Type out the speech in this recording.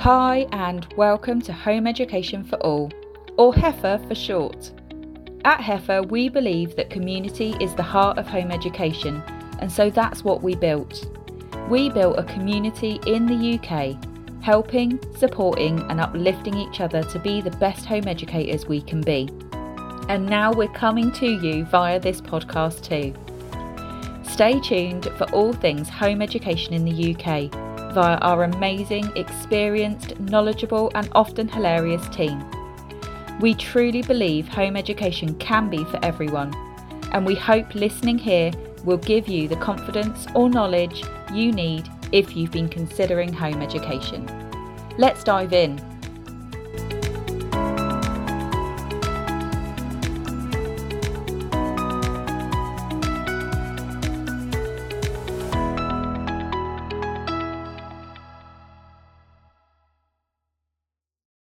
Hi, and welcome to Home Education for All, or HEFA for short. At HEFA, we believe that community is the heart of home education, and so that's what we built. We built a community in the UK, helping, supporting, and uplifting each other to be the best home educators we can be. And now we're coming to you via this podcast too. Stay tuned for all things home education in the UK via our amazing, experienced, knowledgeable, and often hilarious team. We truly believe home education can be for everyone, and we hope listening here will give you the confidence or knowledge you need if you've been considering home education. Let's dive in.